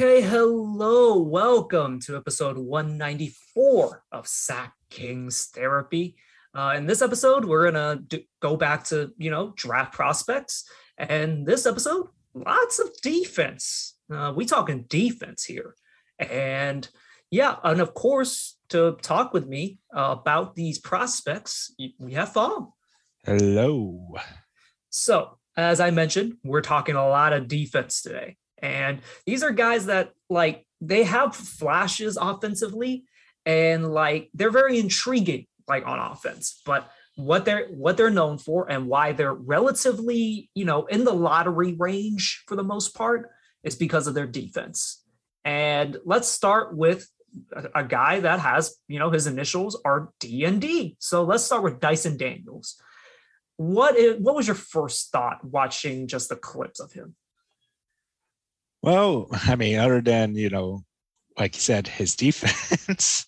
Okay, hello. Welcome to episode 194 of Sack Kings Therapy. Uh, in this episode, we're going to go back to, you know, draft prospects. And this episode, lots of defense. Uh, we talking defense here. And yeah, and of course, to talk with me uh, about these prospects, we have Fong. Hello. So, as I mentioned, we're talking a lot of defense today. And these are guys that like they have flashes offensively and like they're very intriguing like on offense, but what they're what they're known for and why they're relatively, you know, in the lottery range for the most part is because of their defense. And let's start with a, a guy that has, you know, his initials are D and D. So let's start with Dyson Daniels. What is, what was your first thought watching just the clips of him? Well, I mean, other than, you know, like you said, his defense,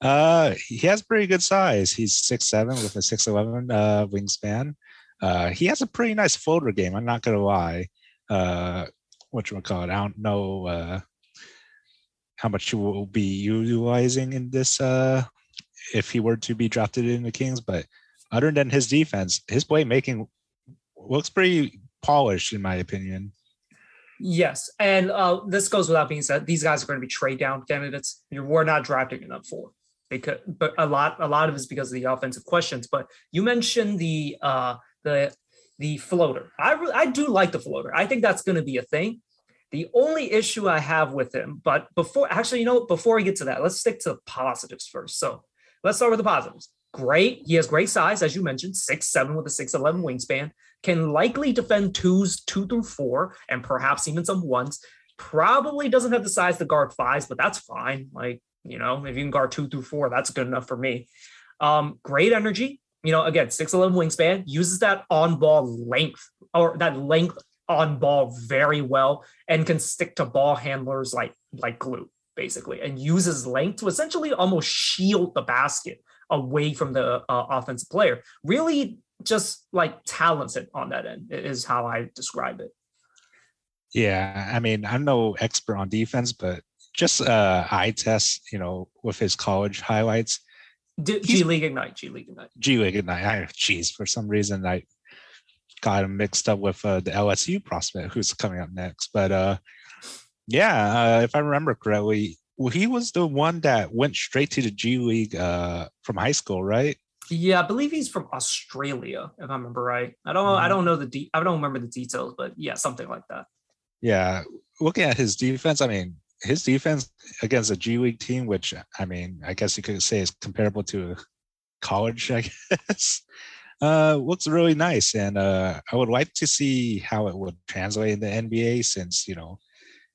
uh, he has pretty good size. He's six seven with a six eleven uh, wingspan. Uh, he has a pretty nice floater game. I'm not gonna lie. Uh, what you call it? I don't know uh, how much he will be utilizing in this uh, if he were to be drafted in the Kings. But other than his defense, his playmaking looks pretty polished in my opinion. Yes, and uh, this goes without being said. These guys are going to be trade down candidates. We're not drafting enough for because, but a lot, a lot of it's because of the offensive questions. But you mentioned the uh, the the floater. I re- I do like the floater. I think that's going to be a thing. The only issue I have with him, but before actually, you know, before we get to that, let's stick to the positives first. So let's start with the positives. Great, he has great size, as you mentioned, six seven with a six eleven wingspan can likely defend twos, two through four, and perhaps even some ones. Probably doesn't have the size to guard fives, but that's fine. Like, you know, if you can guard two through four, that's good enough for me. Um, great energy. You know, again, 6'11 wingspan, uses that on ball length or that length on ball very well and can stick to ball handlers like like glue basically and uses length to essentially almost shield the basket away from the uh, offensive player really just like talented on that end is how I describe it. Yeah, I mean, I'm no expert on defense, but just uh eye test, you know, with his college highlights. D- G League Ignite, G League Ignite. G League Ignite. I geez, for some reason I got him mixed up with uh, the LSU prospect who's coming up next. But uh yeah, uh, if I remember correctly, well, he was the one that went straight to the G League uh from high school, right? Yeah, I believe he's from Australia, if I remember right. I don't mm-hmm. I don't know the de- I don't remember the details, but yeah, something like that. Yeah, looking at his defense, I mean, his defense against a G League team, which I mean, I guess you could say is comparable to college, I guess. Uh, looks really nice, and uh, I would like to see how it would translate in the NBA since you know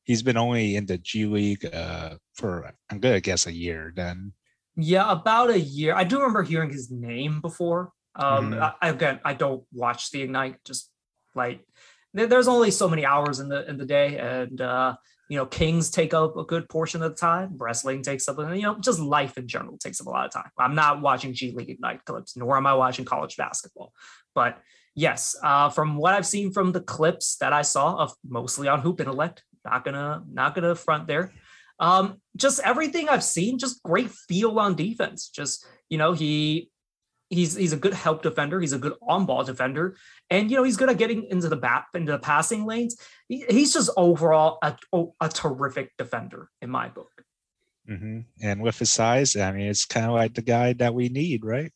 he's been only in the G League uh, for I'm gonna guess a year. Then yeah, about a year. I do remember hearing his name before. Um, mm-hmm. I, again, I don't watch the Ignite. Just like there's only so many hours in the in the day, and uh, you know, Kings take up a good portion of the time. Wrestling takes up, you know, just life in general takes up a lot of time. I'm not watching G League Ignite clips, nor am I watching college basketball. But yes, uh, from what I've seen from the clips that I saw of mostly on Hoop Intellect, not gonna not gonna front there. Um, just everything I've seen, just great feel on defense. Just you know, he he's he's a good help defender. He's a good on ball defender, and you know he's good at getting into the back into the passing lanes. He, he's just overall a, a terrific defender in my book. Mm-hmm. And with his size, I mean, it's kind of like the guy that we need, right?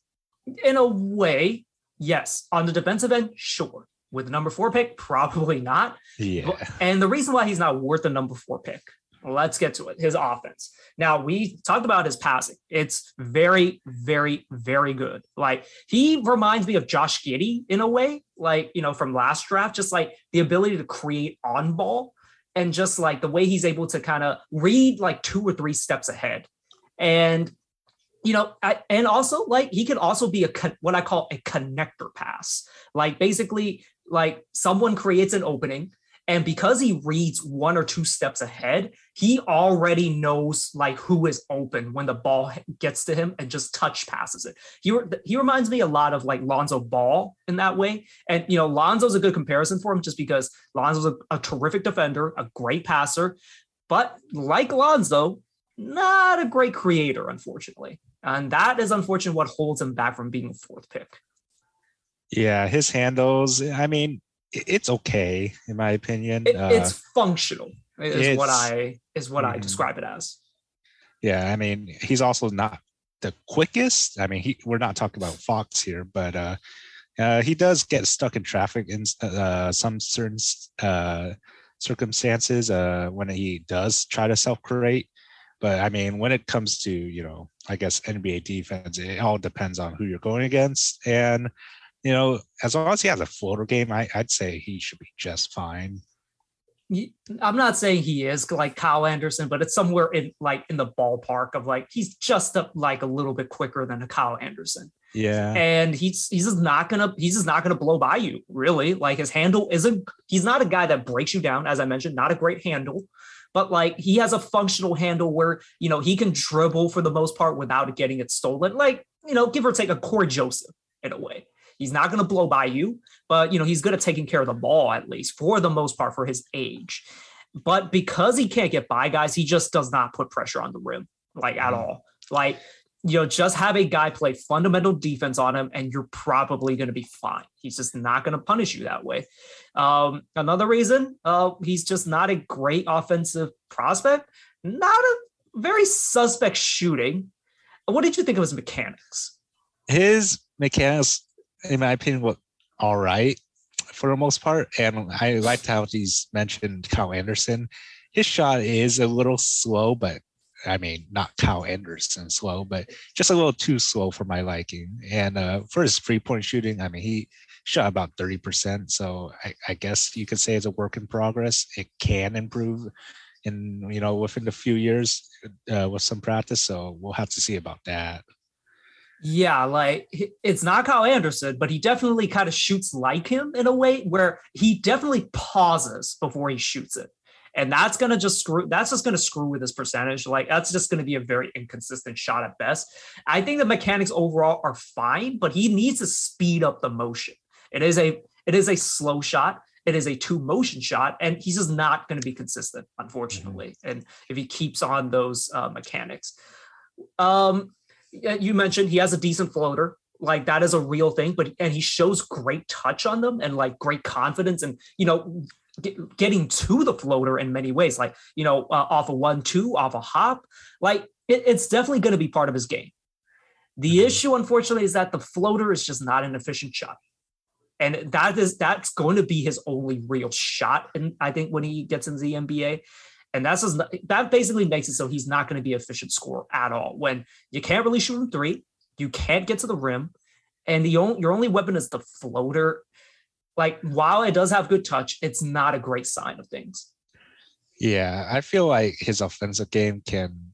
In a way, yes. On the defensive end, sure. With the number four pick, probably not. Yeah. And the reason why he's not worth the number four pick Let's get to it. His offense. Now, we talked about his passing. It's very, very, very good. Like, he reminds me of Josh Giddey in a way, like, you know, from last draft, just like the ability to create on ball and just like the way he's able to kind of read like two or three steps ahead. And, you know, I, and also like he can also be a what I call a connector pass. Like, basically, like someone creates an opening and because he reads one or two steps ahead, he already knows like who is open when the ball gets to him and just touch passes it. He, he reminds me a lot of like Lonzo Ball in that way. And, you know, Lonzo's a good comparison for him just because Lonzo's a, a terrific defender, a great passer. but like Lonzo, not a great creator, unfortunately. And that is unfortunate what holds him back from being a fourth pick. Yeah, his handles, I mean, it's okay in my opinion. It, uh, it's functional is it's, what I is what mm, I mm-hmm. describe it as. Yeah, I mean, he's also not the quickest. I mean, he we're not talking about Fox here, but uh, uh he does get stuck in traffic in uh, some certain uh, circumstances uh, when he does try to self-create. But I mean, when it comes to you know, I guess NBA defense, it all depends on who you're going against, and you know, as long as he has a floater game, I, I'd say he should be just fine. I'm not saying he is like Kyle Anderson, but it's somewhere in like in the ballpark of like he's just a, like a little bit quicker than a Kyle Anderson. Yeah. And he's he's just not gonna he's just not gonna blow by you, really. Like his handle isn't he's not a guy that breaks you down, as I mentioned, not a great handle, but like he has a functional handle where you know he can dribble for the most part without getting it stolen. Like, you know, give or take a Cory Joseph in a way. He's not going to blow by you, but you know he's good at taking care of the ball at least for the most part for his age. But because he can't get by guys, he just does not put pressure on the rim like at mm. all. Like you know, just have a guy play fundamental defense on him, and you're probably going to be fine. He's just not going to punish you that way. Um, another reason, uh, he's just not a great offensive prospect, not a very suspect shooting. What did you think of his mechanics? His mechanics in my opinion, look all right for the most part. And I liked how he's mentioned Kyle Anderson. His shot is a little slow, but I mean, not Kyle Anderson slow, but just a little too slow for my liking. And uh, for his three point shooting, I mean, he shot about 30%. So I, I, guess you could say it's a work in progress. It can improve in, you know, within a few years uh, with some practice. So we'll have to see about that. Yeah, like it's not Kyle Anderson, but he definitely kind of shoots like him in a way where he definitely pauses before he shoots it. And that's gonna just screw that's just gonna screw with his percentage. Like that's just gonna be a very inconsistent shot at best. I think the mechanics overall are fine, but he needs to speed up the motion. It is a it is a slow shot. It is a two motion shot, and he's just not going to be consistent, unfortunately. Mm-hmm. And if he keeps on those uh, mechanics, um, you mentioned he has a decent floater. Like that is a real thing but and he shows great touch on them and like great confidence and you know get, getting to the floater in many ways like you know uh, off a one two off a hop. Like it, it's definitely going to be part of his game. The mm-hmm. issue unfortunately is that the floater is just not an efficient shot. And that is that's going to be his only real shot and i think when he gets into the nba and that's just, that basically makes it so he's not going to be efficient scorer at all. When you can't really shoot from three, you can't get to the rim, and the only, your only weapon is the floater. Like while it does have good touch, it's not a great sign of things. Yeah, I feel like his offensive game can.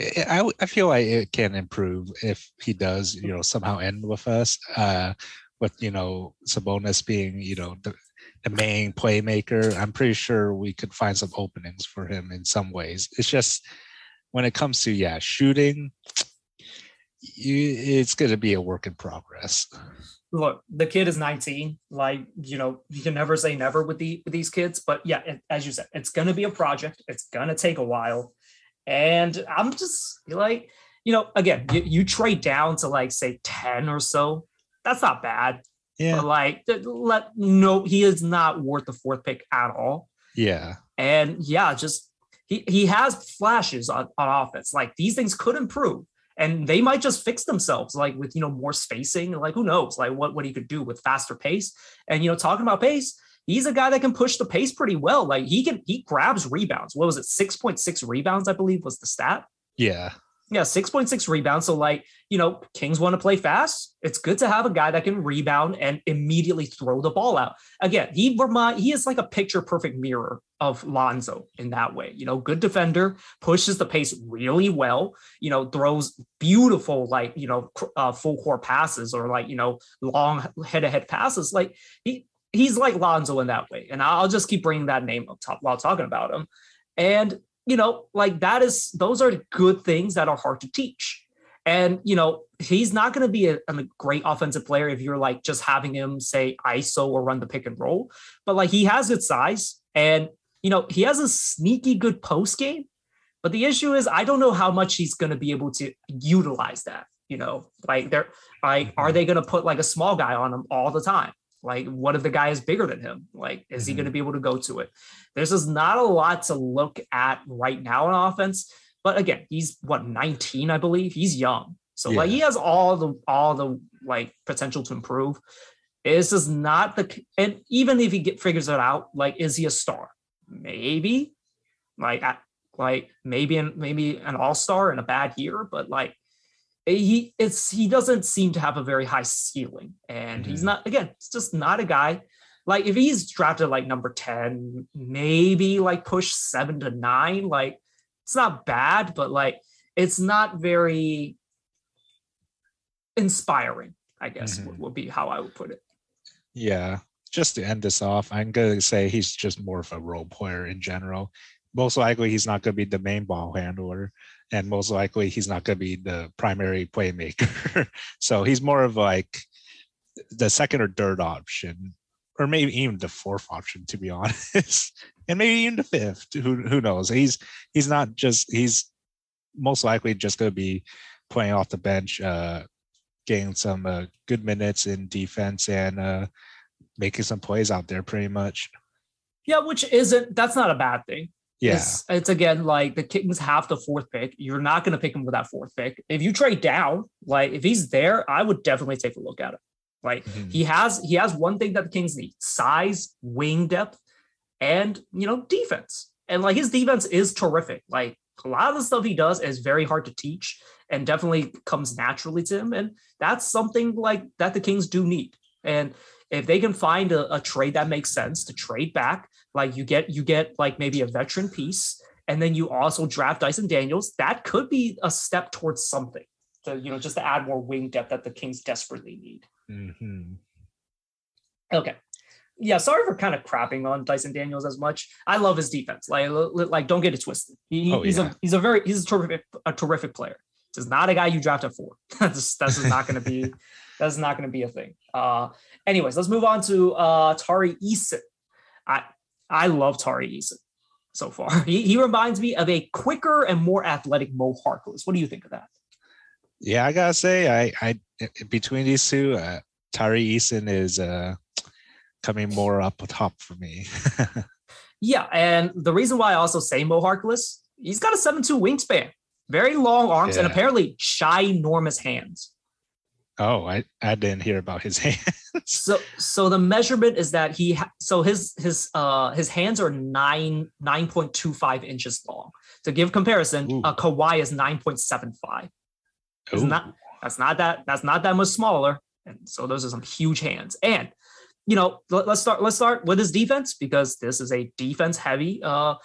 I, I feel like it can improve if he does, you know, somehow end with us. Uh, with you know Sabonis being, you know, the, the main playmaker. I'm pretty sure we could find some openings for him in some ways. It's just when it comes to yeah shooting, you, it's going to be a work in progress. Look, the kid is 19. Like you know, you can never say never with the with these kids. But yeah, it, as you said, it's going to be a project. It's going to take a while, and I'm just like you know, again, you, you trade down to like say 10 or so. That's not bad. Yeah. But like, let no, he is not worth the fourth pick at all. Yeah. And yeah, just he he has flashes on, on offense. Like these things could improve. And they might just fix themselves, like with you know more spacing. Like who knows, like what what he could do with faster pace. And you know, talking about pace, he's a guy that can push the pace pretty well. Like he can he grabs rebounds. What was it? Six point six rebounds, I believe, was the stat. Yeah. Yeah, 6.6 rebounds. So, like, you know, Kings want to play fast. It's good to have a guy that can rebound and immediately throw the ball out. Again, he remind he is like a picture perfect mirror of Lonzo in that way. You know, good defender, pushes the pace really well, you know, throws beautiful, like, you know, uh, full court passes or like, you know, long head to head passes. Like, he, he's like Lonzo in that way. And I'll just keep bringing that name up top while talking about him. And you know, like that is those are good things that are hard to teach. And you know, he's not going to be a, a, great offensive player if you're like just having him say ISO or run the pick and roll. But like he has good size, and you know, he has a sneaky good post game, but the issue is I don't know how much he's going to be able to utilize that. You know, like they're like, are mm-hmm. they going to put like a small guy on him all the time? Like, what if the guy is bigger than him? Like, is mm-hmm. he going to be able to go to it? There's just not a lot to look at right now in offense. But again, he's what 19, I believe. He's young, so yeah. like he has all the all the like potential to improve. This is not the and even if he get figures it out, like is he a star? Maybe, like like maybe an maybe an all star in a bad year, but like he it's he doesn't seem to have a very high ceiling, and mm-hmm. he's not again. It's just not a guy. Like if he's drafted like number ten, maybe like push seven to nine, like it's not bad, but like it's not very inspiring. I guess mm-hmm. would, would be how I would put it. Yeah, just to end this off, I'm gonna say he's just more of a role player in general. Most likely, he's not gonna be the main ball handler, and most likely, he's not gonna be the primary playmaker. so he's more of like the second or third option, or maybe even the fourth option, to be honest, and maybe even the fifth. Who who knows? He's he's not just he's most likely just gonna be playing off the bench, uh, getting some uh, good minutes in defense and uh, making some plays out there pretty much. Yeah, which isn't that's not a bad thing. Yeah. It's, it's again like the Kings have the fourth pick. You're not going to pick him with that fourth pick. If you trade down, like if he's there, I would definitely take a look at it. Like mm-hmm. he has he has one thing that the Kings need: size, wing depth, and you know defense. And like his defense is terrific. Like a lot of the stuff he does is very hard to teach and definitely comes naturally to him. And that's something like that the Kings do need. And if they can find a, a trade that makes sense to trade back, like you get you get like maybe a veteran piece, and then you also draft Dyson Daniels, that could be a step towards something. To you know, just to add more wing depth that the Kings desperately need. Mm-hmm. Okay, yeah, sorry for kind of crapping on Dyson Daniels as much. I love his defense. Like, like don't get it twisted. He, oh, he's yeah. a he's a very he's a terrific a terrific player. This is not a guy you draft at four. that's that's not going to be that's not going to be a thing. Uh, anyways, let's move on to uh, Tari Eason. I I love Tari Eason so far. He, he reminds me of a quicker and more athletic Mo Harkless. What do you think of that? Yeah, I gotta say, I I between these two, uh, Tari Eason is uh coming more up top for me. yeah, and the reason why I also say Mo Harkless, he's got a seven-two wingspan, very long arms, yeah. and apparently ginormous hands. Oh, I, I didn't hear about his hands. so so the measurement is that he ha- so his his uh his hands are nine nine point two five inches long. To give comparison, Ooh. a Kawhi is nine point seven five. Not that's not that that's not that much smaller. And so those are some huge hands. And you know, let, us start. Let's start with his defense because this is a defense-heavy, uh,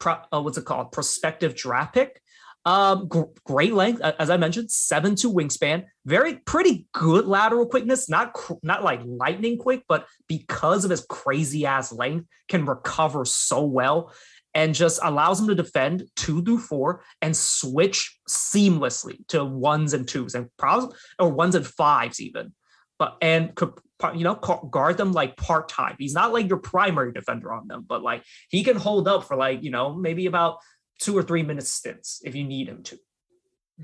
pro, uh, what's it called, prospective draft pick. Um, gr- great length, as I mentioned, seven two wingspan, very pretty good lateral quickness. Not cr- not like lightning quick, but because of his crazy ass length, can recover so well and just allows him to defend two through four and switch seamlessly to ones and twos and probably or ones and fives even but and could you know guard them like part time. He's not like your primary defender on them, but like he can hold up for like you know maybe about two or three minute stints if you need him to.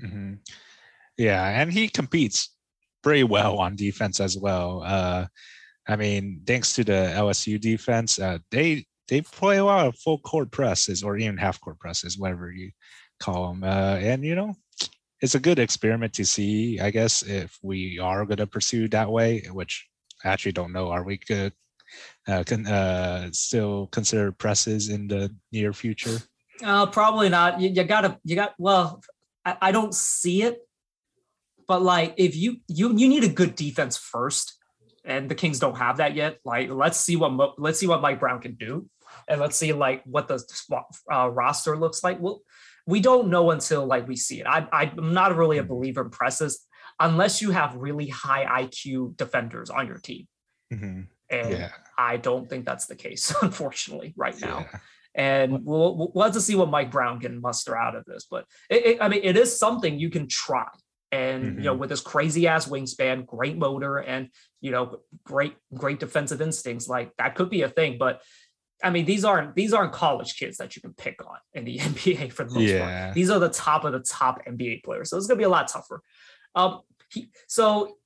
Mm-hmm. Yeah, and he competes pretty well on defense as well. Uh, I mean, thanks to the LSU defense, uh, they they play a lot of full court presses or even half court presses, whatever you call them. Uh, and you know, it's a good experiment to see, I guess, if we are going to pursue that way, which I actually don't know. Are we good? Uh, can uh, still consider presses in the near future? Uh, probably not. You, you gotta, you got. Well, I, I don't see it, but like if you you you need a good defense first, and the Kings don't have that yet. Like, let's see what let's see what Mike Brown can do, and let's see like what the uh, roster looks like. Well, we don't know until like we see it. I, I'm not really a believer in presses unless you have really high IQ defenders on your team. Mm-hmm. And yeah. I don't think that's the case, unfortunately, right now. Yeah. And we'll, we'll have to see what Mike Brown can muster out of this. But it, it, I mean, it is something you can try. And mm-hmm. you know, mm-hmm. with this crazy ass wingspan, great motor, and you know, great great defensive instincts, like that could be a thing. But I mean, these aren't these aren't college kids that you can pick on in the NBA for the most Yeah. part. These are the top of the top NBA players, so it's gonna be a lot tougher. Um, he, so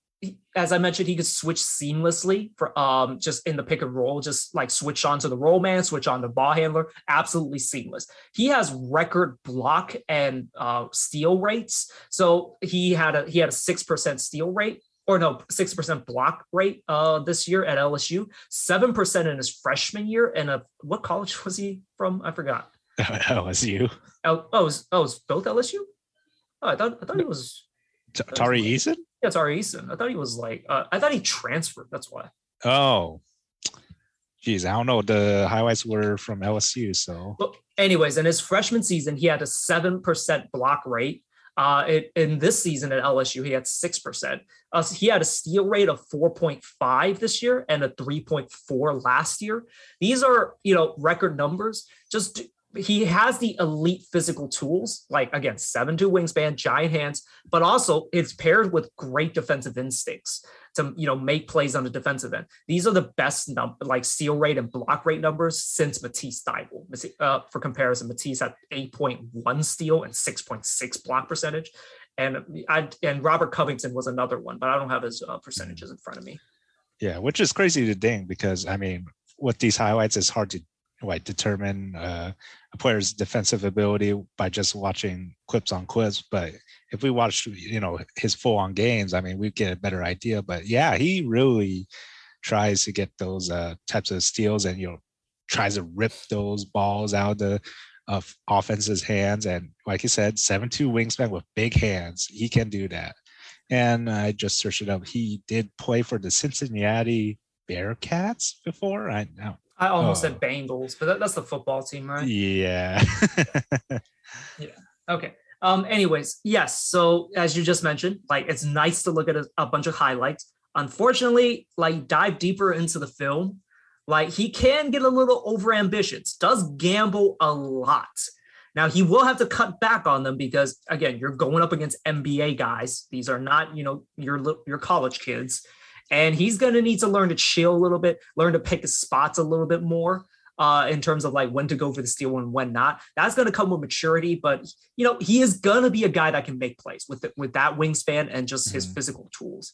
as I mentioned, he could switch seamlessly for um just in the pick and roll, just like switch on to the roll man, switch on the ball handler, absolutely seamless. He has record block and uh, steal rates. So he had a he had a six percent steal rate, or no, six percent block rate uh this year at LSU, seven percent in his freshman year. And uh, what college was he from? I forgot. LSU. L- oh, it was, oh, it was both LSU. Oh, I thought I thought it was T- Tari Eason? yeah, Tari Eason. I thought he was like uh, I thought he transferred. That's why. Oh. Geez, I don't know. The highlights were from LSU, so But anyways, in his freshman season, he had a seven percent block rate. Uh, it, in this season at LSU, he had six percent. Uh, he had a steal rate of four point five this year and a three point four last year. These are you know record numbers. Just he has the elite physical tools, like again, seven two wingspan, giant hands, but also it's paired with great defensive instincts to you know make plays on the defensive end. These are the best num- like steal rate and block rate numbers since Matisse. Matisse- Uh, for comparison, Matisse had 8.1 steal and 6.6 block percentage, and I and Robert Covington was another one, but I don't have his uh, percentages in front of me. yeah, which is crazy to think because I mean, with these highlights, it's hard to like determine uh, a player's defensive ability by just watching clips on clips. But if we watch, you know, his full on games, I mean, we get a better idea. But yeah, he really tries to get those uh, types of steals and you know tries to rip those balls out of the of offense's hands. And like you said, seven two wingspan with big hands, he can do that. And I just searched it up. He did play for the Cincinnati Bearcats before. I know. I almost Oh. said Bengals, but that, that's the football team, right? Yeah. Yeah. Okay. Um. Anyways, yes. So as you just mentioned, like it's nice to look at a, a bunch of highlights. Unfortunately, like dive deeper into the film, like he can get a little overambitious. Does gamble a lot. Now he will have to cut back on them because again, you're going up against NBA guys. These are not, you know, your your college kids, and he's going to need to learn to chill a little bit, learn to pick his spots a little bit more uh, in terms of like when to go for the steal and when not. That's going to come with maturity, but you know he is going to be a guy that can make plays with the, with that wingspan and just his Mhm. physical tools.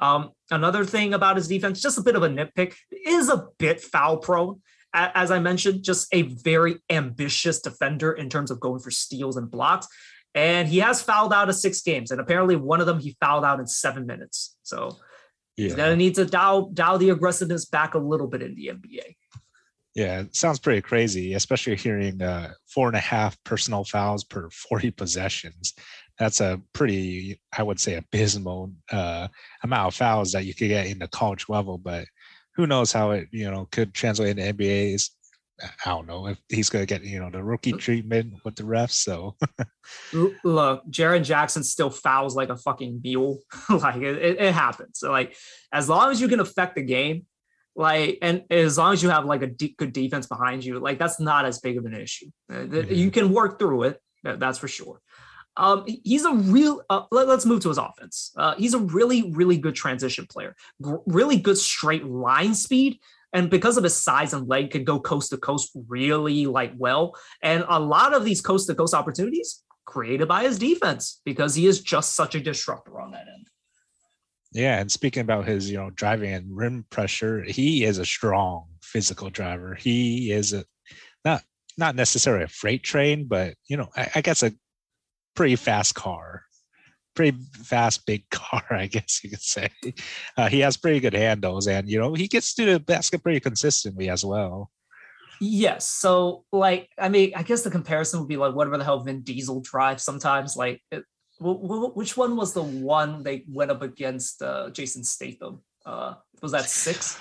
Um, another thing about his defense, just a bit of a nitpick, is a bit foul prone. As I mentioned, just a very ambitious defender in terms of going for steals and blocks. And he has fouled out of six games, and apparently one of them he fouled out in seven minutes. So he's yeah. gonna need to dial dial the aggressiveness back a little bit in the NBA. Yeah. It sounds pretty crazy, especially hearing uh, four and a half personal fouls per 40 possessions. That's a pretty, I would say, abysmal uh, amount of fouls that you could get in the college level. But who knows how it, you know, could translate into NBA's. I don't know if he's going to get, you know, the rookie treatment with the refs. So look, Jaren Jackson still fouls like a fucking mule. like it, it, happens. So like as long as you can affect the game, like and as long as you have like a de- good defense behind you, like that's not as big of an issue. Uh, Yeah. You can work through it. that's for sure. Um, he's a real. Uh, let, us move to his offense. Uh, he's a really, really good transition player. Gr- really good straight line speed, and because of his size and leg, can go coast to coast really like well. And a lot of these coast to coast opportunities created by his defense because he is just such a disruptor on that end. Yeah, and speaking about his, you know, driving and rim pressure, he is a strong physical driver. He is a not not necessarily a freight train, but you know, I, I guess a pretty fast car, pretty fast big car, I guess you could say. Uh, he has pretty good handles, and you know, he gets to the basket pretty consistently as well. Yes. So, like, I mean, I guess the comparison would be like whatever the hell Vin Diesel drives sometimes. Like, it, wh- wh- which one was the one they went up against uh, Jason Statham? Uh, was that six?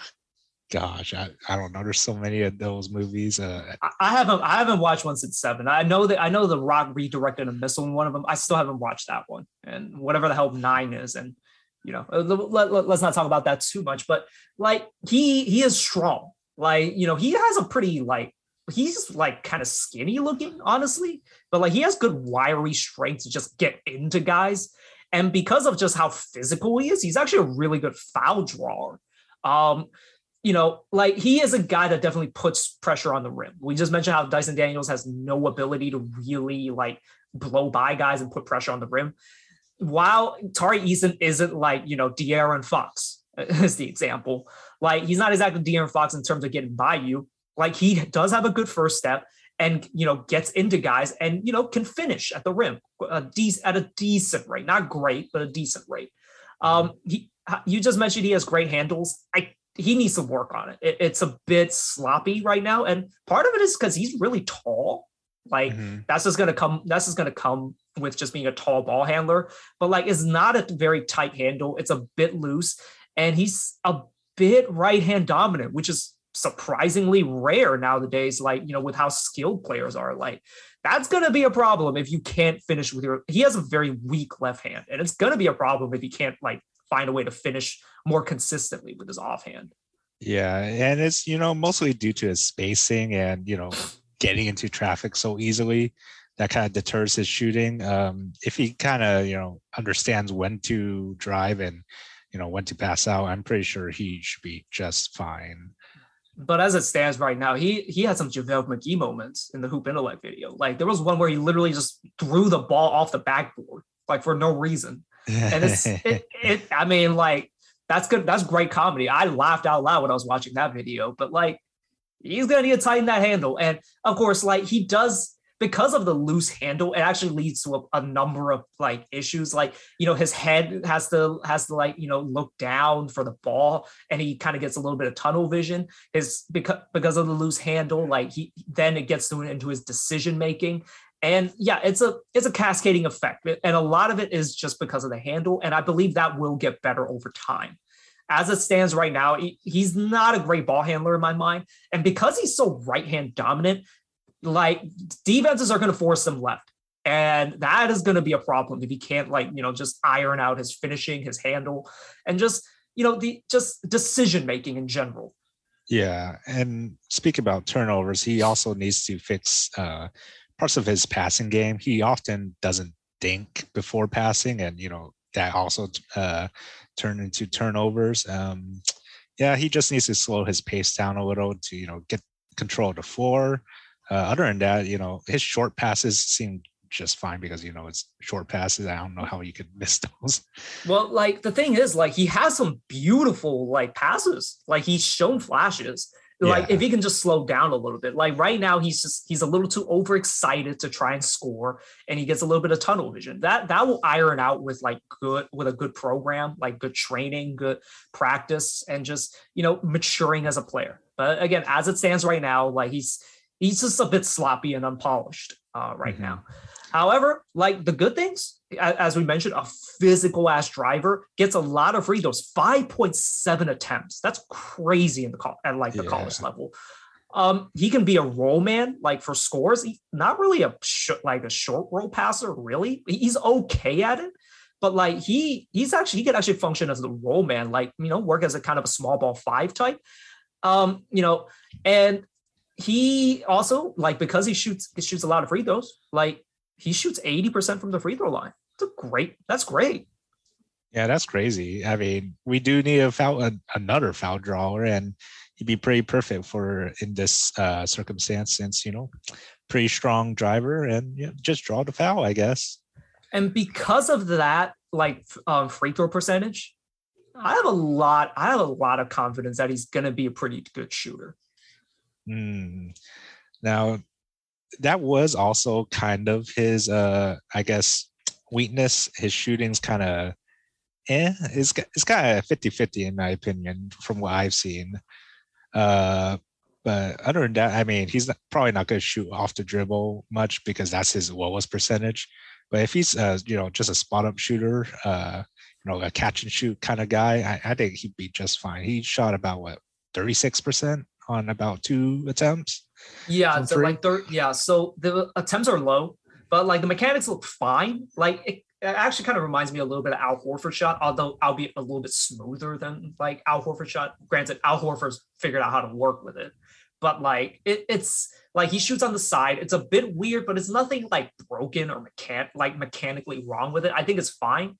Gosh, I, I don't know. There's so many of those movies. Uh, I, haven't. I haven't watched one since seven. I know that. I know the Rock redirected a missile in one of them. I still haven't watched that one, and whatever the hell nine is, and you know, uh, let, let, let's not talk about that too much. But like, he he is strong. Like, you know, he has a pretty like he's like kind of skinny looking, honestly, but like he has good wiry strength to just get into guys. And because of just how physical he is, he's actually a really good foul drawer. Um, you know, like he is a guy that definitely puts pressure on the rim. We just mentioned how Dyson Daniels has no ability to really like blow by guys and put pressure on the rim. While Tari Eason isn't like, you know, De'Aaron Fox is the example. Like he's not exactly De'Aaron Fox in terms of getting by you. Like he does have a good first step and you know gets into guys and you know can finish at the rim a de- at a decent rate, not great, but a decent rate. Um, he, you just mentioned he has great handles. I he needs to work on it. it it's a bit sloppy right now, and part of it is because he's really tall. Like mm-hmm. that's just gonna come. That's just gonna come with just being a tall ball handler. But like, it's not a very tight handle. It's a bit loose, and he's a bit right hand dominant, which is surprisingly rare nowadays. Like you know, with how skilled players are. Like that's gonna be a problem if you can't finish with your. He has a very weak left hand, and it's gonna be a problem if he can't like find a way to finish more consistently with his offhand. Yeah, and it's you know mostly due to his spacing and you know getting into traffic so easily that kind of deters his shooting. Um, if he kind of you know understands when to drive and you know when to pass out, I'm pretty sure he should be just fine. But as it stands right now, he he had some JaVale McGee moments in the Hoop Intellect video. Like there was one where he literally just threw the ball off the backboard, like for no reason. And it's it, it I mean, like that's good. That's great comedy. I laughed out loud when I was watching that video, but like he's gonna need to tighten that handle. And of course, like he does because of the loose handle, it actually leads to a, a, number of like issues. Like, you know, his head has to has to like, you know, look down for the ball and he kind of gets a little bit of tunnel vision. His because because of the loose handle, like he then it gets to, into his decision making. And yeah, it's a it's a cascading effect. And a lot of it is just because of the handle. And I believe that will get better over time as it stands right now, he, he's not a great ball handler in my mind. And because he's so right hand dominant, like defenses are going to force him left. And that is going to be a problem if he can't, like, you know, just iron out his finishing, his handle, and just, you know, the just decision making in general. Yeah. And speak about turnovers, he also needs to fix uh, parts of his passing game. He often doesn't think before passing, and, you know, that also uh, turn into turnovers. Um, yeah, he just needs to slow his pace down a little to you know get control of the floor. Uh, other than that, you know, his short passes seem just fine because you know it's short passes. I don't know how you could miss those. Well, like the thing is, like he has some beautiful like passes. Like he's shown flashes, like yeah. if he can just slow down a little bit. Like right now, he's just he's a little too overexcited to try and score, and he gets a little bit of tunnel vision. That that will iron out with like good with a good program, like good training, good practice, and just you know maturing as a player. But again, as it stands right now, like he's he's just a bit sloppy and unpolished uh, right mm-hmm. now. However, like the good things, as we mentioned, a physical ass driver gets a lot of free throws, 5.7 attempts. That's crazy in the at like the yeah. college level. Um, he can be a roll man, like for scores. He's not really a sh- like a short roll passer, really. He's okay at it, but like he he's actually he can actually function as the roll man, like you know, work as a kind of a small ball five type. Um, you know, and he also like because he shoots he shoots a lot of free throws, like he shoots 80% from the free throw line. That's a great, that's great. Yeah, that's crazy. I mean, we do need a foul, another foul drawer, and he'd be pretty perfect for in this uh, circumstance, since you know, pretty strong driver, and yeah, just draw the foul, I guess. And because of that, like um, free throw percentage, I have a lot. I have a lot of confidence that he's going to be a pretty good shooter. Mm. Now, that was also kind of his uh I guess weakness. His shooting's kind of eh, it's it's kind of 50-50 in my opinion from what I've seen. Uh but other than that, I mean, he's not, probably not going to shoot off the dribble much because that's his lowest percentage. But if he's, uh, you know, just a spot up shooter, uh, you know, a catch and shoot kind of guy, I, I think he'd be just fine. He shot about what 36% on about two attempts. Yeah, so like third, yeah. So the attempts are low, but like the mechanics look fine. Like it, it actually kind of reminds me a little bit of Al Horford shot, although I'll be a little bit smoother than like Al Horford shot. Granted, Al Horford's figured out how to work with it, but like it, it's like he shoots on the side. It's a bit weird, but it's nothing like broken or mechan like mechanically wrong with it. I think it's fine,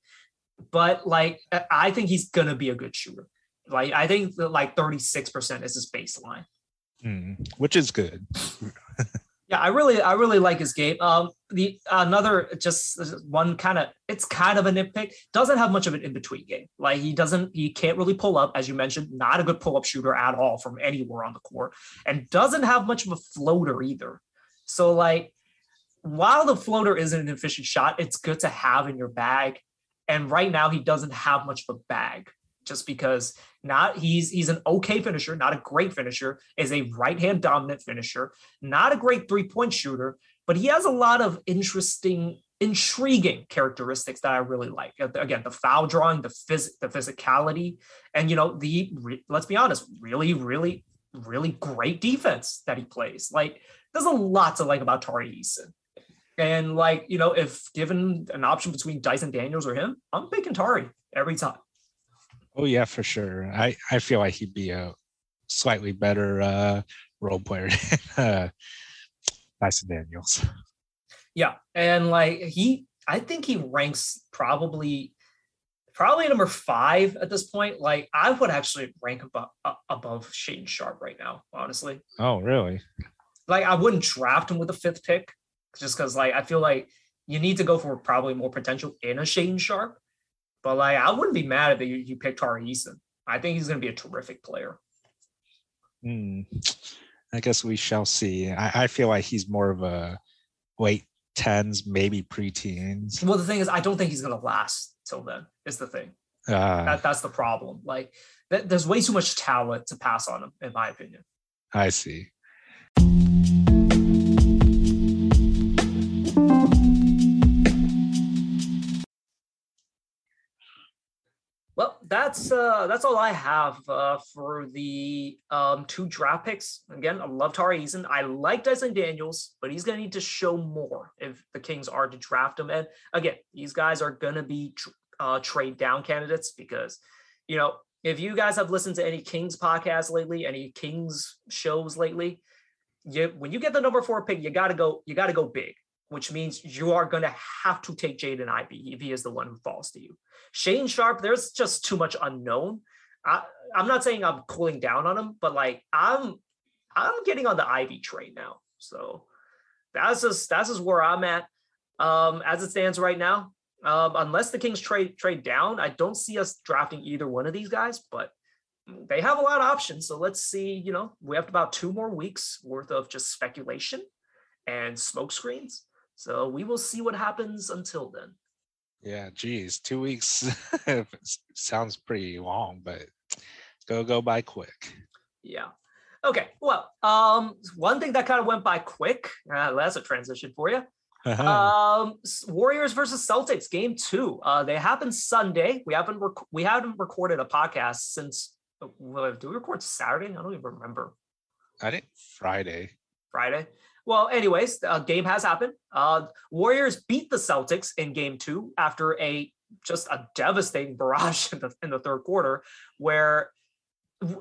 but like I think he's gonna be a good shooter. Like I think that like 36% is his baseline. Mm, which is good. Yeah, I really, I really like his game. Um, the another just one kind of, it's kind of a nitpick. Doesn't have much of an in between game. Like he doesn't, he can't really pull up, as you mentioned. Not a good pull up shooter at all from anywhere on the court, and doesn't have much of a floater either. So like, while the floater isn't an efficient shot, it's good to have in your bag. And right now, he doesn't have much of a bag just because not he's he's an okay finisher, not a great finisher, is a right hand dominant finisher, not a great three point shooter, but he has a lot of interesting, intriguing characteristics that I really like. Again, the foul drawing, the phys- the physicality, and you know the let's be honest, really, really, really great defense that he plays. Like there's a lot to like about Tari Eason. And like, you know, if given an option between Dyson Daniels or him, I'm picking Tari every time. Oh yeah, for sure. I I feel like he'd be a slightly better uh, role player than uh, Dyson Daniels. Yeah, and like he, I think he ranks probably probably number five at this point. Like I would actually rank above above Shaedon Sharpe right now, honestly. Oh really? Like I wouldn't draft him with a fifth pick, just because like I feel like you need to go for probably more potential in a Shaedon Sharpe. But like, I wouldn't be mad if you, you picked Tari Eason. I think he's going to be a terrific player. Hmm. I guess we shall see. I, I feel like he's more of a late tens, maybe preteens. Well, the thing is, I don't think he's going to last till then. Is the thing. Uh, that, that's the problem. Like, th- there's way too much talent to pass on him, in my opinion. I see. Well, that's uh, that's all I have uh, for the um, two draft picks. Again, I love Tari Eason. I like Dyson Daniels, but he's going to need to show more if the Kings are to draft him. And again, these guys are going to be uh, trade down candidates because, you know, if you guys have listened to any Kings podcasts lately, any Kings shows lately, you when you get the number four pick, you got to go. You got to go big which means you are going to have to take Jaden Ivey if he is the one who falls to you. Shane Sharp, there's just too much unknown. I, I'm not saying I'm cooling down on him, but like I'm I'm getting on the Ivey train now. So that's just that's just where I'm at. Um, as it stands right now. Um, unless the Kings trade trade down, I don't see us drafting either one of these guys, but they have a lot of options. So let's see, you know, we have about two more weeks worth of just speculation and smoke screens. So we will see what happens until then. Yeah, geez, two weeks sounds pretty long, but go go by quick. Yeah. Okay. Well, um, one thing that kind of went by quick. Uh, that's a transition for you. Uh-huh. Um, Warriors versus Celtics, game two. Uh, they happened Sunday. We haven't rec- we haven't recorded a podcast since. Uh, do we record Saturday? I don't even remember. I think Friday. Friday. Well, anyways, the game has happened. Uh, Warriors beat the Celtics in game two after a just a devastating barrage in the, in the third quarter, where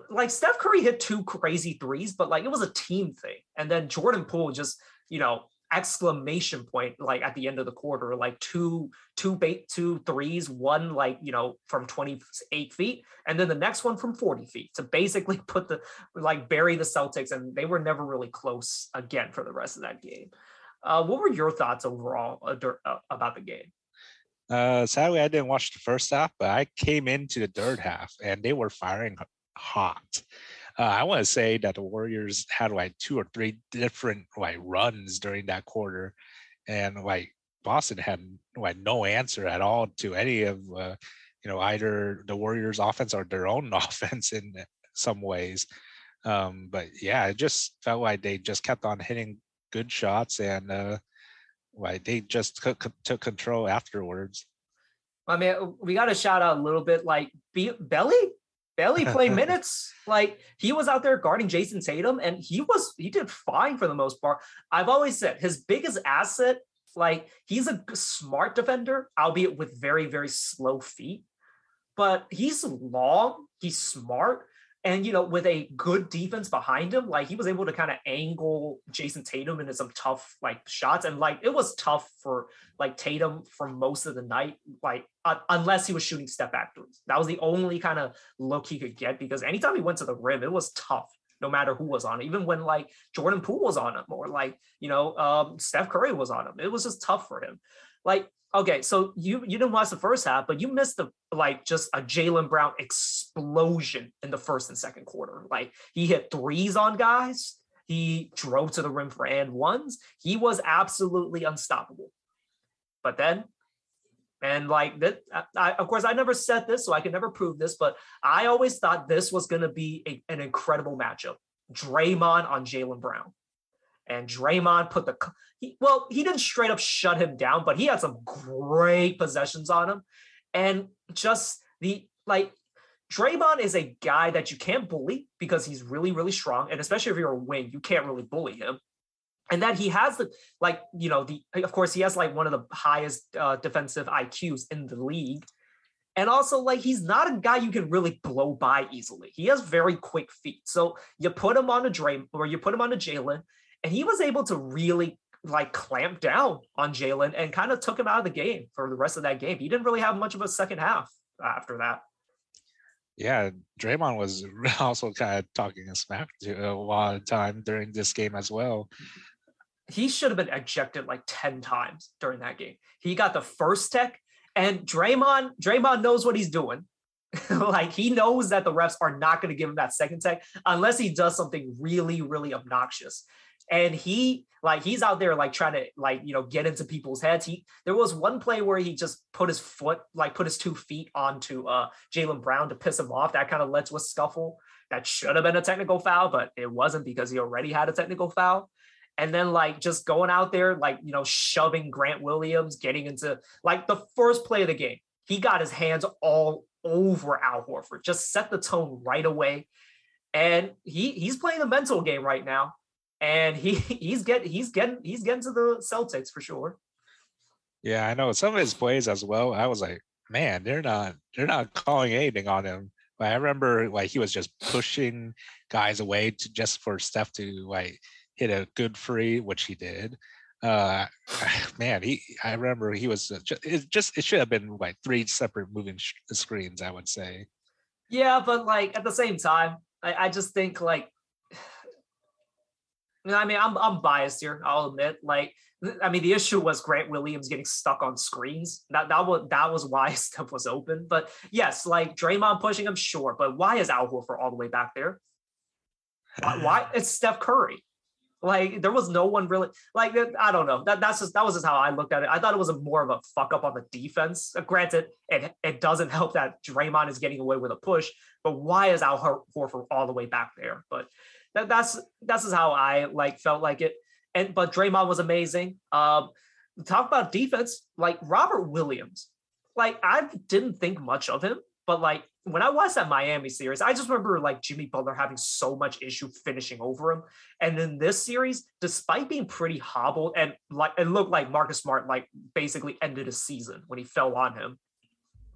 like Steph Curry hit two crazy threes, but like it was a team thing. And then Jordan Poole just, you know, exclamation point like at the end of the quarter like two two bait two threes one like you know from 28 feet and then the next one from 40 feet to basically put the like bury the celtics and they were never really close again for the rest of that game. Uh, what were your thoughts overall uh, about the game? Uh, sadly i didn't watch the first half but i came into the third half and they were firing hot uh, I want to say that the Warriors had like two or three different like runs during that quarter, and like Boston had like no answer at all to any of uh, you know either the Warriors' offense or their own offense in some ways. Um, but yeah, it just felt like they just kept on hitting good shots and uh, like they just took, took control afterwards. I mean, we got to shout out a little bit like Belly Belly play minutes. Like he was out there guarding Jayson Tatum, and he was he did fine for the most part. I've always said his biggest asset, like he's a smart defender, albeit with very very slow feet, but he's long. He's smart. And you know, with a good defense behind him, like he was able to kind of angle Jayson Tatum into some tough like shots, and like it was tough for like Tatum for most of the night, like uh, unless he was shooting step back threes. That was the only kind of look he could get because anytime he went to the rim, it was tough. No matter who was on it, even when like Jordan Poole was on him, or like you know um, Steph Curry was on him, it was just tough for him. Like okay, so you you didn't watch the first half, but you missed the like just a Jaylen Brown explosion in the first and second quarter. Like he hit threes on guys. He drove to the rim for and ones. He was absolutely unstoppable. But then, and like that, I, of course, I never said this, so I can never prove this, but I always thought this was going to be a, an incredible matchup. Draymond on Jaylen Brown. And Draymond put the he, well, he didn't straight up shut him down, but he had some great possessions on him. And just the like Draymond is a guy that you can't bully because he's really, really strong. And especially if you're a wing, you can't really bully him. And that he has the like, you know, the of course he has like one of the highest uh, defensive IQs in the league. And also, like, he's not a guy you can really blow by easily. He has very quick feet. So you put him on a Dray or you put him on a Jaylen, and he was able to really like clamp down on Jaylen and kind of took him out of the game for the rest of that game. He didn't really have much of a second half after that. Yeah, Draymond was also kind of talking a smack to a lot of time during this game as well. He should have been ejected like 10 times during that game. He got the first tech, and Draymond, Draymond knows what he's doing. like he knows that the refs are not going to give him that second tech unless he does something really, really obnoxious and he like he's out there like trying to like you know get into people's heads. He there was one play where he just put his foot like put his two feet onto uh Jaylen Brown to piss him off. That kind of led to a scuffle. That should have been a technical foul, but it wasn't because he already had a technical foul. And then like just going out there like you know shoving Grant Williams, getting into like the first play of the game, he got his hands all over Al Horford, just set the tone right away. And he he's playing the mental game right now and he he's getting he's getting he's getting to the Celtics for sure. Yeah, I know some of his plays as well. I was like, man, they're not they're not calling anything on him. But I remember like he was just pushing guys away to just for Steph to like hit a good free, which he did. Uh, man, he I remember he was just it just it should have been like three separate moving sh- screens. I would say. Yeah, but like at the same time, I, I just think like I mean, I'm I'm biased here. I'll admit. Like, I mean, the issue was Grant Williams getting stuck on screens. That that was that was why Steph was open. But yes, like Draymond pushing him, sure. But why is Al Horford all the way back there? Why, why? It's Steph Curry. Like there was no one really like I don't know. That that's just that was just how I looked at it. I thought it was a more of a fuck up on the defense. Uh, granted, it it doesn't help that Draymond is getting away with a push, but why is Al Horford all the way back there? But that, that's that's how I like felt like it. And but Draymond was amazing. Um, talk about defense, like Robert Williams. Like I didn't think much of him, but like when I watched that Miami series, I just remember like Jimmy Butler having so much issue finishing over him. And in this series, despite being pretty hobbled and like it looked like Marcus Smart like basically ended a season when he fell on him.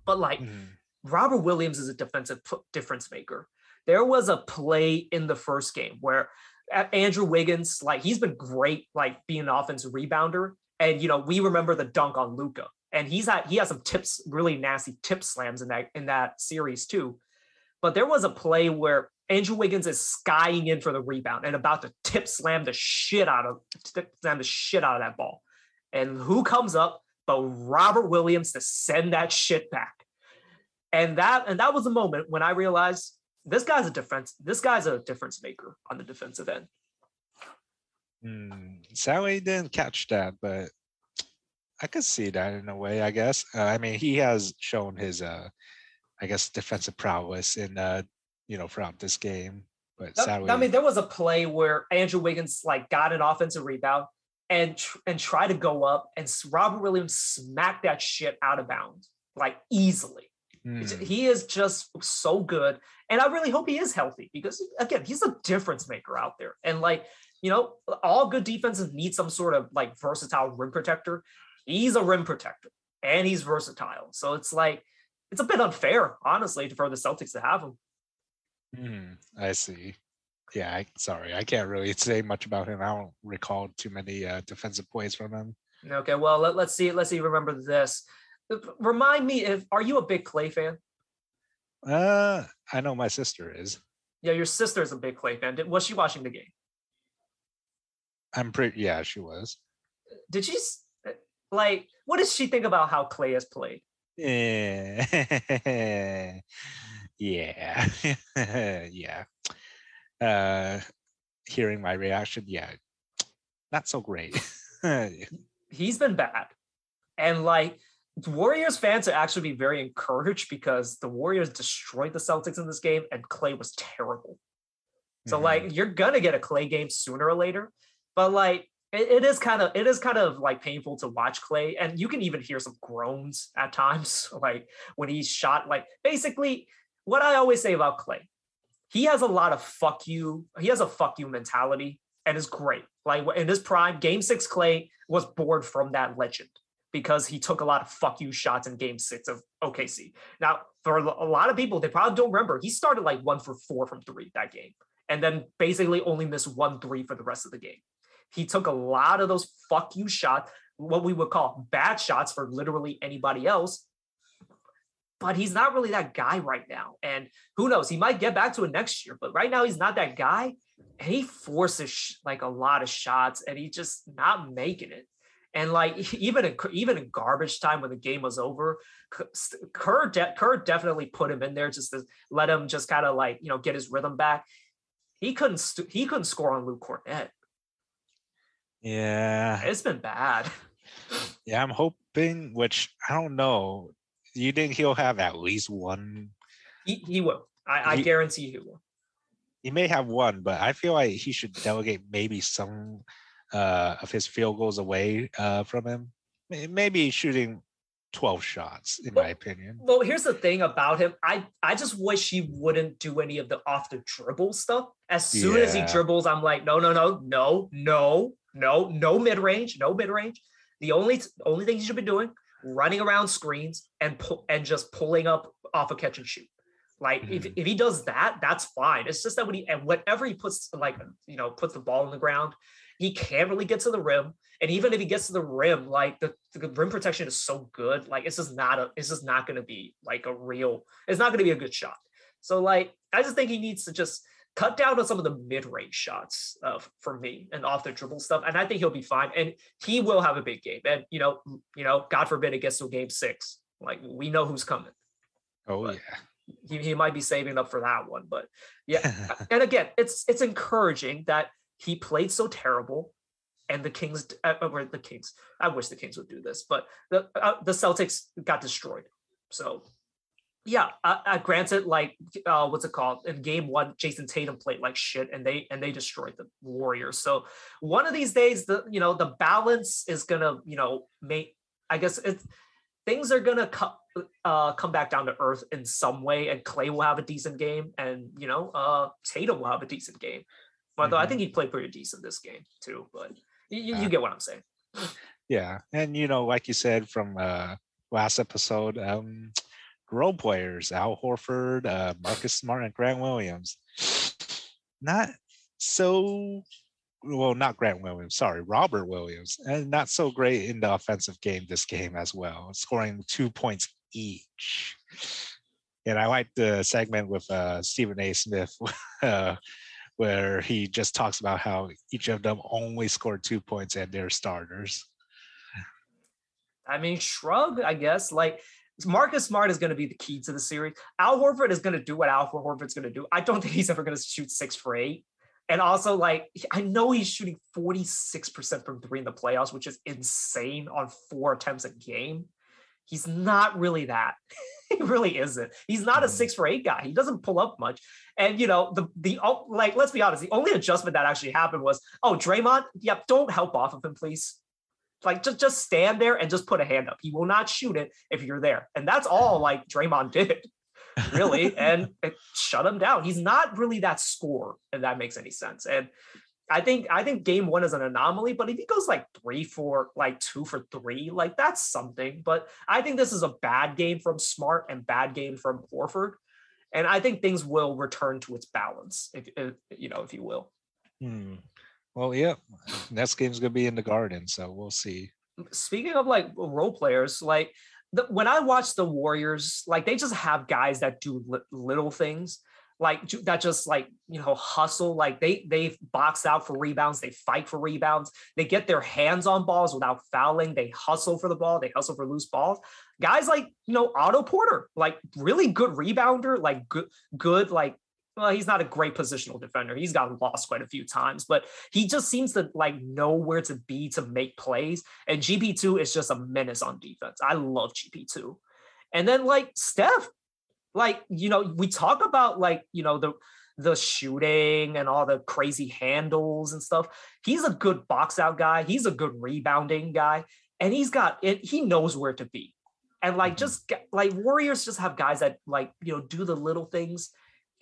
But like mm. Robert Williams is a defensive difference maker. There was a play in the first game where uh, Andrew Wiggins, like he's been great, like being an offensive rebounder. And you know, we remember the dunk on Luka. And he's had he has some tips, really nasty tip slams in that in that series too. But there was a play where Andrew Wiggins is skying in for the rebound and about to tip slam the shit out of slam the shit out of that ball. And who comes up but Robert Williams to send that shit back? And that and that was the moment when I realized this guy's a defense. This guy's a difference maker on the defensive end. Mm, Sally didn't catch that, but I could see that in a way. I guess. Uh, I mean, he has shown his, uh, I guess, defensive prowess in, uh, you know, throughout this game. But that, I mean, there was a play where Andrew Wiggins like got an offensive rebound and tr- and try to go up, and Robert Williams smacked that shit out of bounds like easily. Mm. He is just so good. And I really hope he is healthy because, again, he's a difference maker out there. And, like, you know, all good defenses need some sort of like versatile rim protector. He's a rim protector and he's versatile. So it's like, it's a bit unfair, honestly, for the Celtics to have him. Hmm, I see. Yeah, I, sorry, I can't really say much about him. I don't recall too many uh, defensive plays from him. Okay, well let, let's see. Let's see. Remember this. Remind me if are you a big Klay fan? Uh, I know my sister is. Yeah, your sister's a big Klay fan. Did, was she watching the game? I'm pretty. Yeah, she was. Did she like? What does she think about how Klay has played? Yeah, yeah, yeah. Uh, hearing my reaction, yeah, not so great. He's been bad, and like Warriors fans are actually be very encouraged because the Warriors destroyed the Celtics in this game, and Klay was terrible. So mm-hmm. like you're gonna get a Klay game sooner or later, but like it, it is kind of it is kind of like painful to watch Klay, and you can even hear some groans at times, like when he's shot. Like basically, what I always say about Klay, he has a lot of fuck you. He has a fuck you mentality, and is great. Like in his prime, Game Six, Clay was born from that legend because he took a lot of fuck you shots in Game Six of OKC. Now, for a lot of people, they probably don't remember. He started like one for four from three that game, and then basically only missed one three for the rest of the game. He took a lot of those fuck you shots, what we would call bad shots for literally anybody else. But he's not really that guy right now. And who knows? He might get back to it next year. But right now, he's not that guy. And he forces like a lot of shots and he's just not making it. And like even in even in garbage time when the game was over, Kerr de- Kerr definitely put him in there just to let him just kind of like you know get his rhythm back. He couldn't st- he couldn't score on Luke Kornet. Yeah. It's been bad. Yeah, I'm hoping, which I don't know. You think he'll have at least one? He, he will. I, I guarantee he will. He may have one, but I feel like he should delegate maybe some uh, of his field goals away uh, from him. Maybe shooting 12 shots, in well, my opinion. Well, here's the thing about him. I, I just wish he wouldn't do any of the off the dribble stuff. As soon yeah. as he dribbles, I'm like, no, no, no, no, no, no, no mid range, no mid range. The only only thing he should be doing, running around screens and pull and just pulling up off a catch and shoot. Like mm-hmm. if, if he does that, that's fine. It's just that when he and whatever he puts like you know puts the ball on the ground, he can't really get to the rim. And even if he gets to the rim, like the, the rim protection is so good, like it's just not a it's just not gonna be like a real, it's not gonna be a good shot. So like I just think he needs to just cut down on some of the mid-range shots uh, for me and off the dribble stuff. And I think he'll be fine. And he will have a big game. And you know, you know, God forbid it gets to game six. Like we know who's coming. Oh but yeah. He, he might be saving up for that one. But yeah. and again, it's it's encouraging that he played so terrible. And the Kings, uh, or the Kings, I wish the Kings would do this, but the uh, the Celtics got destroyed. So yeah, uh, uh, granted, like uh, what's it called? In game one, Jayson Tatum played like shit, and they and they destroyed the Warriors. So one of these days, the you know the balance is gonna you know make. I guess it's things are gonna come uh, come back down to earth in some way, and Klay will have a decent game, and you know uh, Tatum will have a decent game. Although mm-hmm. I think he played pretty decent this game too, but you, you get what I'm saying. Yeah, and you know, like you said from uh, last episode. um role players, Al Horford, uh, Marcus Smart, and Grant Williams. Not so well, not Grant Williams, sorry, Robert Williams, and not so great in the offensive game this game as well, scoring two points each. And I like the segment with uh, Stephen A. Smith, uh, where he just talks about how each of them only scored two points and they're starters. I mean, shrug, I guess. Like Marcus Smart is going to be the key to the series. Al Horford is going to do what Al Horford's going to do. I don't think he's ever going to shoot six for eight. And also, like, I know he's shooting 46% from three in the playoffs, which is insane on four attempts a game. He's not really that. he really isn't. He's not a mm-hmm. six for eight guy. He doesn't pull up much. And you know, the the like, let's be honest, the only adjustment that actually happened was, oh, Draymond, yep, don't help off of him, please. Like just just stand there and just put a hand up. He will not shoot it if you're there. And that's all like Draymond did, really. and it shut him down. He's not really that score, if that makes any sense. And I think I think game one is an anomaly, but if he goes like three for like two for three, like that's something. But I think this is a bad game from Smart and bad game from Horford. And I think things will return to its balance, if, if you know, if you will. Hmm. Well, yeah, next game's gonna be in the Garden, so we'll see. Speaking of like role players, like the, when I watch the Warriors, like they just have guys that do li- little things like that just like you know hustle like they they box out for rebounds they fight for rebounds they get their hands on balls without fouling they hustle for the ball they hustle for loose balls guys like you know otto porter like really good rebounder like good good like well, he's not a great positional defender. He's gotten lost quite a few times, but he just seems to like know where to be to make plays. And GP2 is just a menace on defense. I love GP2. And then like Steph, like, you know, we talk about like, you know, the the shooting and all the crazy handles and stuff. He's a good box out guy. He's a good rebounding guy. And he's got it, he knows where to be. And like mm-hmm. just like Warriors just have guys that like, you know, do the little things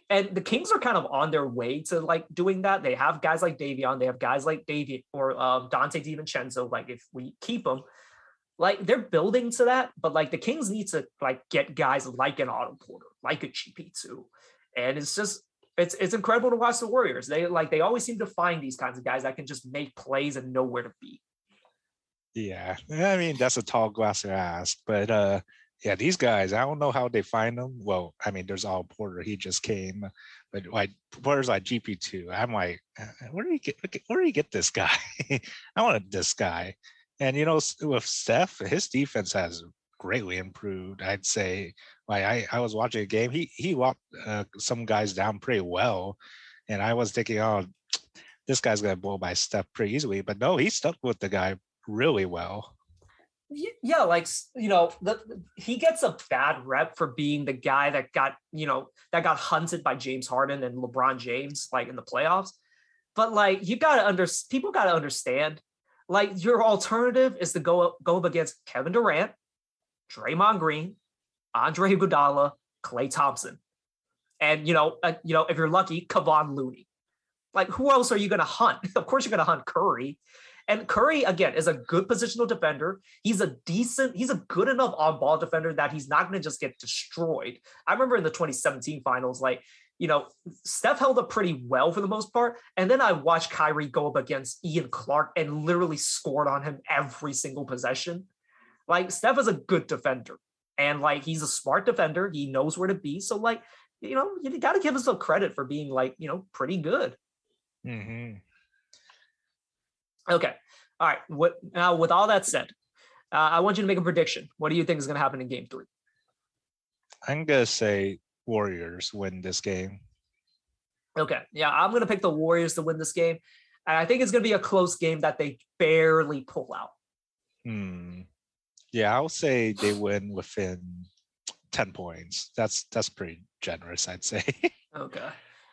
and the Kings are kind of on their way to like doing that. They have guys like Davion, they have guys like David or um, Donte DiVincenzo. Like if we keep them, like they're building to that. But like the Kings need to like get guys like an Otto Porter, like a GP2, and it's just it's it's incredible to watch the Warriors. They like they always seem to find these kinds of guys that can just make plays and know where to be. Yeah, I mean that's a tall glass to ask, but uh yeah, these guys, I don't know how they find them. Well, I mean, there's Otto Porter, he just came, but like Porter's like GP2. I'm like, uh, where do you get where do you get this guy? I wanted this guy. And you know, with Steph, his defense has greatly improved. I'd say. Like I, I was watching a game, he he walked uh, some guys down pretty well, and I was thinking, oh, this guy's gonna blow by Steph pretty easily. But no, he stuck with the guy really well yeah like you know the, he gets a bad rep for being the guy that got you know that got hunted by james harden and lebron james like in the playoffs but like you gotta under people gotta understand like your alternative is to go go up against kevin durant draymond green andre Iguodala, klay thompson and you know uh, you know if you're lucky kevon looney like who else are you gonna hunt of course you're gonna hunt curry and Curry, again, is a good positional defender. He's a decent, he's a good enough on ball defender that he's not going to just get destroyed. I remember in the 2017 finals, like, you know, Steph held up pretty well for the most part. And then I watched Kyrie go up against Ian Clark and literally scored on him every single possession. Like, Steph is a good defender. And like, he's a smart defender. He knows where to be. So, like, you know, you got to give himself credit for being like, you know, pretty good. Mm-hmm. Okay. All right. What now? With all that said, uh, I want you to make a prediction. What do you think is going to happen in Game Three? I'm gonna say Warriors win this game. Okay. Yeah, I'm gonna pick the Warriors to win this game, and I think it's gonna be a close game that they barely pull out. Hmm. Yeah, I'll say they win within ten points. That's that's pretty generous, I'd say. okay.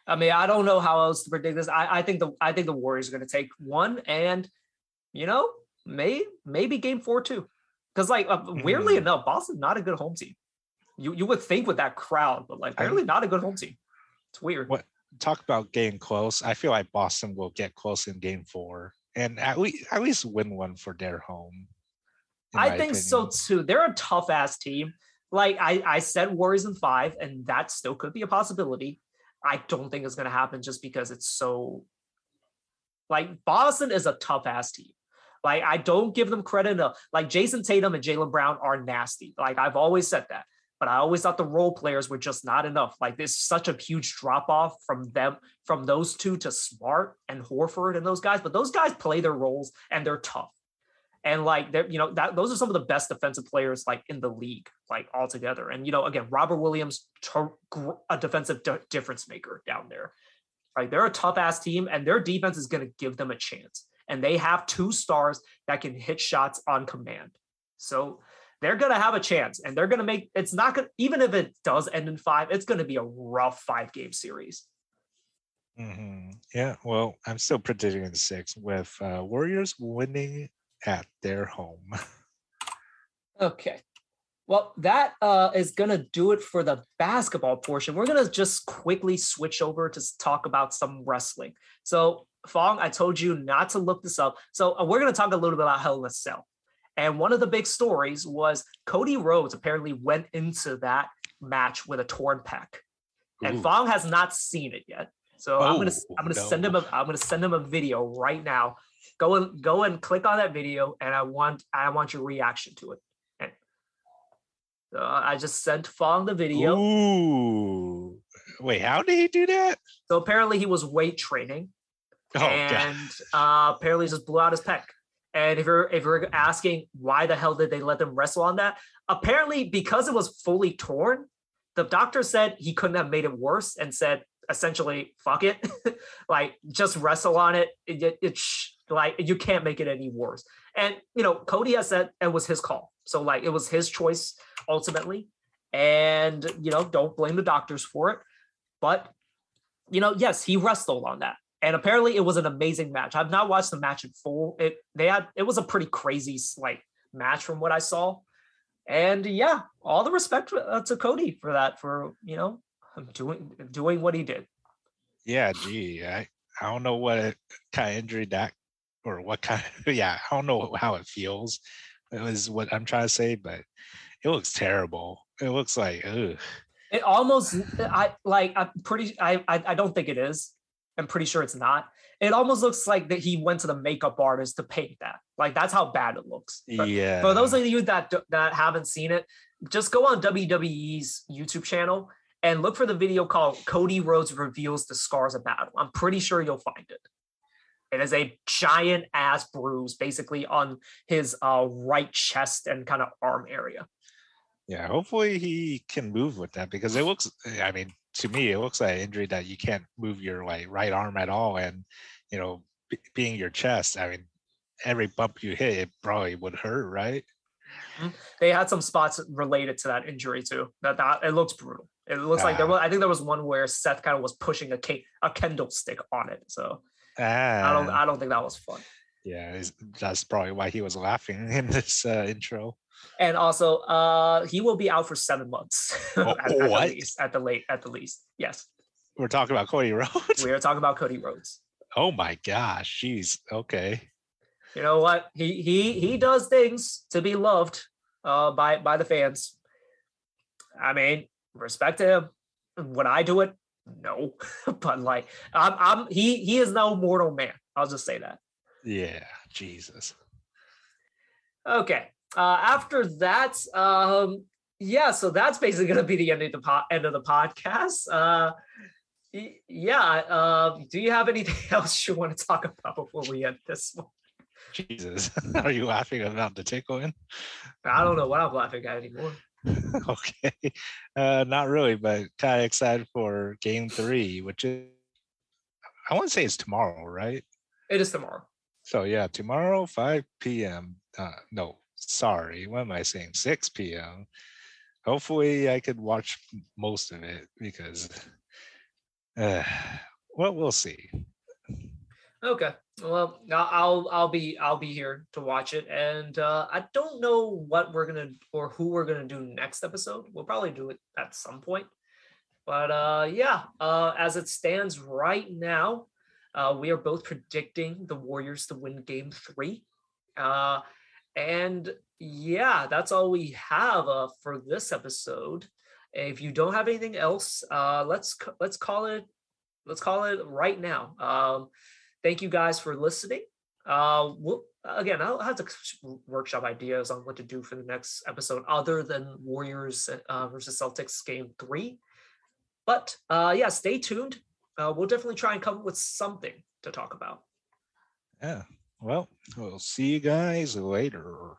I mean, I don't know how else to predict this. I, I think the I think the Warriors are going to take one, and you know, may maybe game four too, because like uh, weirdly mm. enough, Boston's not a good home team. You you would think with that crowd, but like really not a good home team. It's weird. What talk about getting close? I feel like Boston will get close in game four, and at least at least win one for their home. I think opinion. so too. They're a tough ass team. Like I, I said Warriors in five, and that still could be a possibility. I don't think it's going to happen just because it's so like Boston is a tough ass team. Like I don't give them credit enough. Like Jayson Tatum and Jaylen Brown are nasty. Like I've always said that, but I always thought the role players were just not enough. Like there's such a huge drop off from them, from those two to Smart and Horford and those guys. But those guys play their roles and they're tough and like they're you know that those are some of the best defensive players like in the league like altogether and you know again robert williams a defensive difference maker down there right they're a tough ass team and their defense is going to give them a chance and they have two stars that can hit shots on command so they're going to have a chance and they're going to make it's not going to, even if it does end in five it's going to be a rough five game series mm-hmm. yeah well i'm still predicting six with uh, warriors winning at their home. okay. Well, that uh, is going to do it for the basketball portion. We're going to just quickly switch over to talk about some wrestling. So, Fong, I told you not to look this up. So, uh, we're going to talk a little bit about Hell in a Cell. And one of the big stories was Cody Rhodes apparently went into that match with a torn pec. and Ooh. Fong has not seen it yet. So I'm gonna Oh, I'm gonna no. send him a I'm gonna send him a video right now. Go and go and click on that video, and I want I want your reaction to it. And so I just sent Fong the video. Ooh. Wait, how did he do that? So apparently he was weight training, Oh, and uh, apparently just blew out his pec. And if you're if you're asking why the hell did they let them wrestle on that, apparently because it was fully torn, the doctor said he couldn't have made it worse, and said essentially fuck it, like just wrestle on it. It's it, it like you can't make it any worse. And you know Cody has said it was his call, so like it was his choice ultimately. And you know don't blame the doctors for it, but you know yes he wrestled on that and apparently it was an amazing match. I've not watched the match in full. It they had it was a pretty crazy like match from what I saw, and yeah, all the respect uh, to Cody for that for you know doing doing what he did. Yeah, gee, I, I don't know what kind of injury that or what kind of yeah, I don't know how it feels. It was what I'm trying to say, but it looks terrible. It looks like ugh. It almost I like I'm pretty I I, I don't think it is. I'm pretty sure it's not. It almost looks like that he went to the makeup artist to paint that. Like that's how bad it looks. But yeah. For those of you that that haven't seen it, just go on WWE's YouTube channel and look for the video called Cody Rhodes reveals the scars of battle. I'm pretty sure you'll find it. It is a giant ass bruise, basically on his uh, right chest and kind of arm area. yeah, hopefully he can move with that because it looks I mean, to me it looks like an injury that you can't move your like right arm at all and you know, b- being your chest, I mean, every bump you hit it probably would hurt, right? They had some spots related to that injury too. That that it looks brutal. It looks like there Ah. was. I think there was one where Seth kind of was pushing a ca- a kendo stick on it. So Ah, I don't. I don't think that was fun. yeah, that's probably why he was laughing in this uh, intro. And also, uh, he will be out for seven months. Oh, at, at the least, at the late, at the least. Yes, We're talking about Cody Rhodes. we are talking about Cody Rhodes. Oh my gosh, jeez. Okay. You know what? He he he does things to be loved uh, by by the fans. I mean, respect to him. Would I do it? No, but like, I'm I'm he he is no mortal man. I'll just say that. Yeah, Jesus. Okay. Uh, after that, um, yeah, so that's basically going to be the end of the po- end of the podcast. Uh, yeah. Uh, do you have anything else you want to talk about before we end this one? Jesus. Are you laughing about the tickling? I don't know what I'm laughing at anymore. okay. Uh not really, but kind of excited for game three, which is I want to say it's tomorrow, right? It is tomorrow. So yeah, tomorrow, 5 p.m. Uh, no, sorry, what am I saying? 6 p.m. Hopefully I could watch most of it because uh well we'll see. Okay. Well, I'll I'll be I'll be here to watch it, and uh, I don't know what we're gonna or who we're gonna do next episode. We'll probably do it at some point, but uh, yeah. Uh, as it stands right now, uh, we are both predicting the Warriors to win Game Three, uh, and yeah, that's all we have uh, for this episode. If you don't have anything else, uh, let's let's call it let's call it right now. Um, thank you guys for listening. Uh, we'll, again, I'll have to workshop ideas on what to do for the next episode, other than Warriors uh, versus Celtics game three. But uh, yeah, stay tuned. Uh, we'll definitely try and come up with something to talk about. Yeah. Well, we'll see you guys later.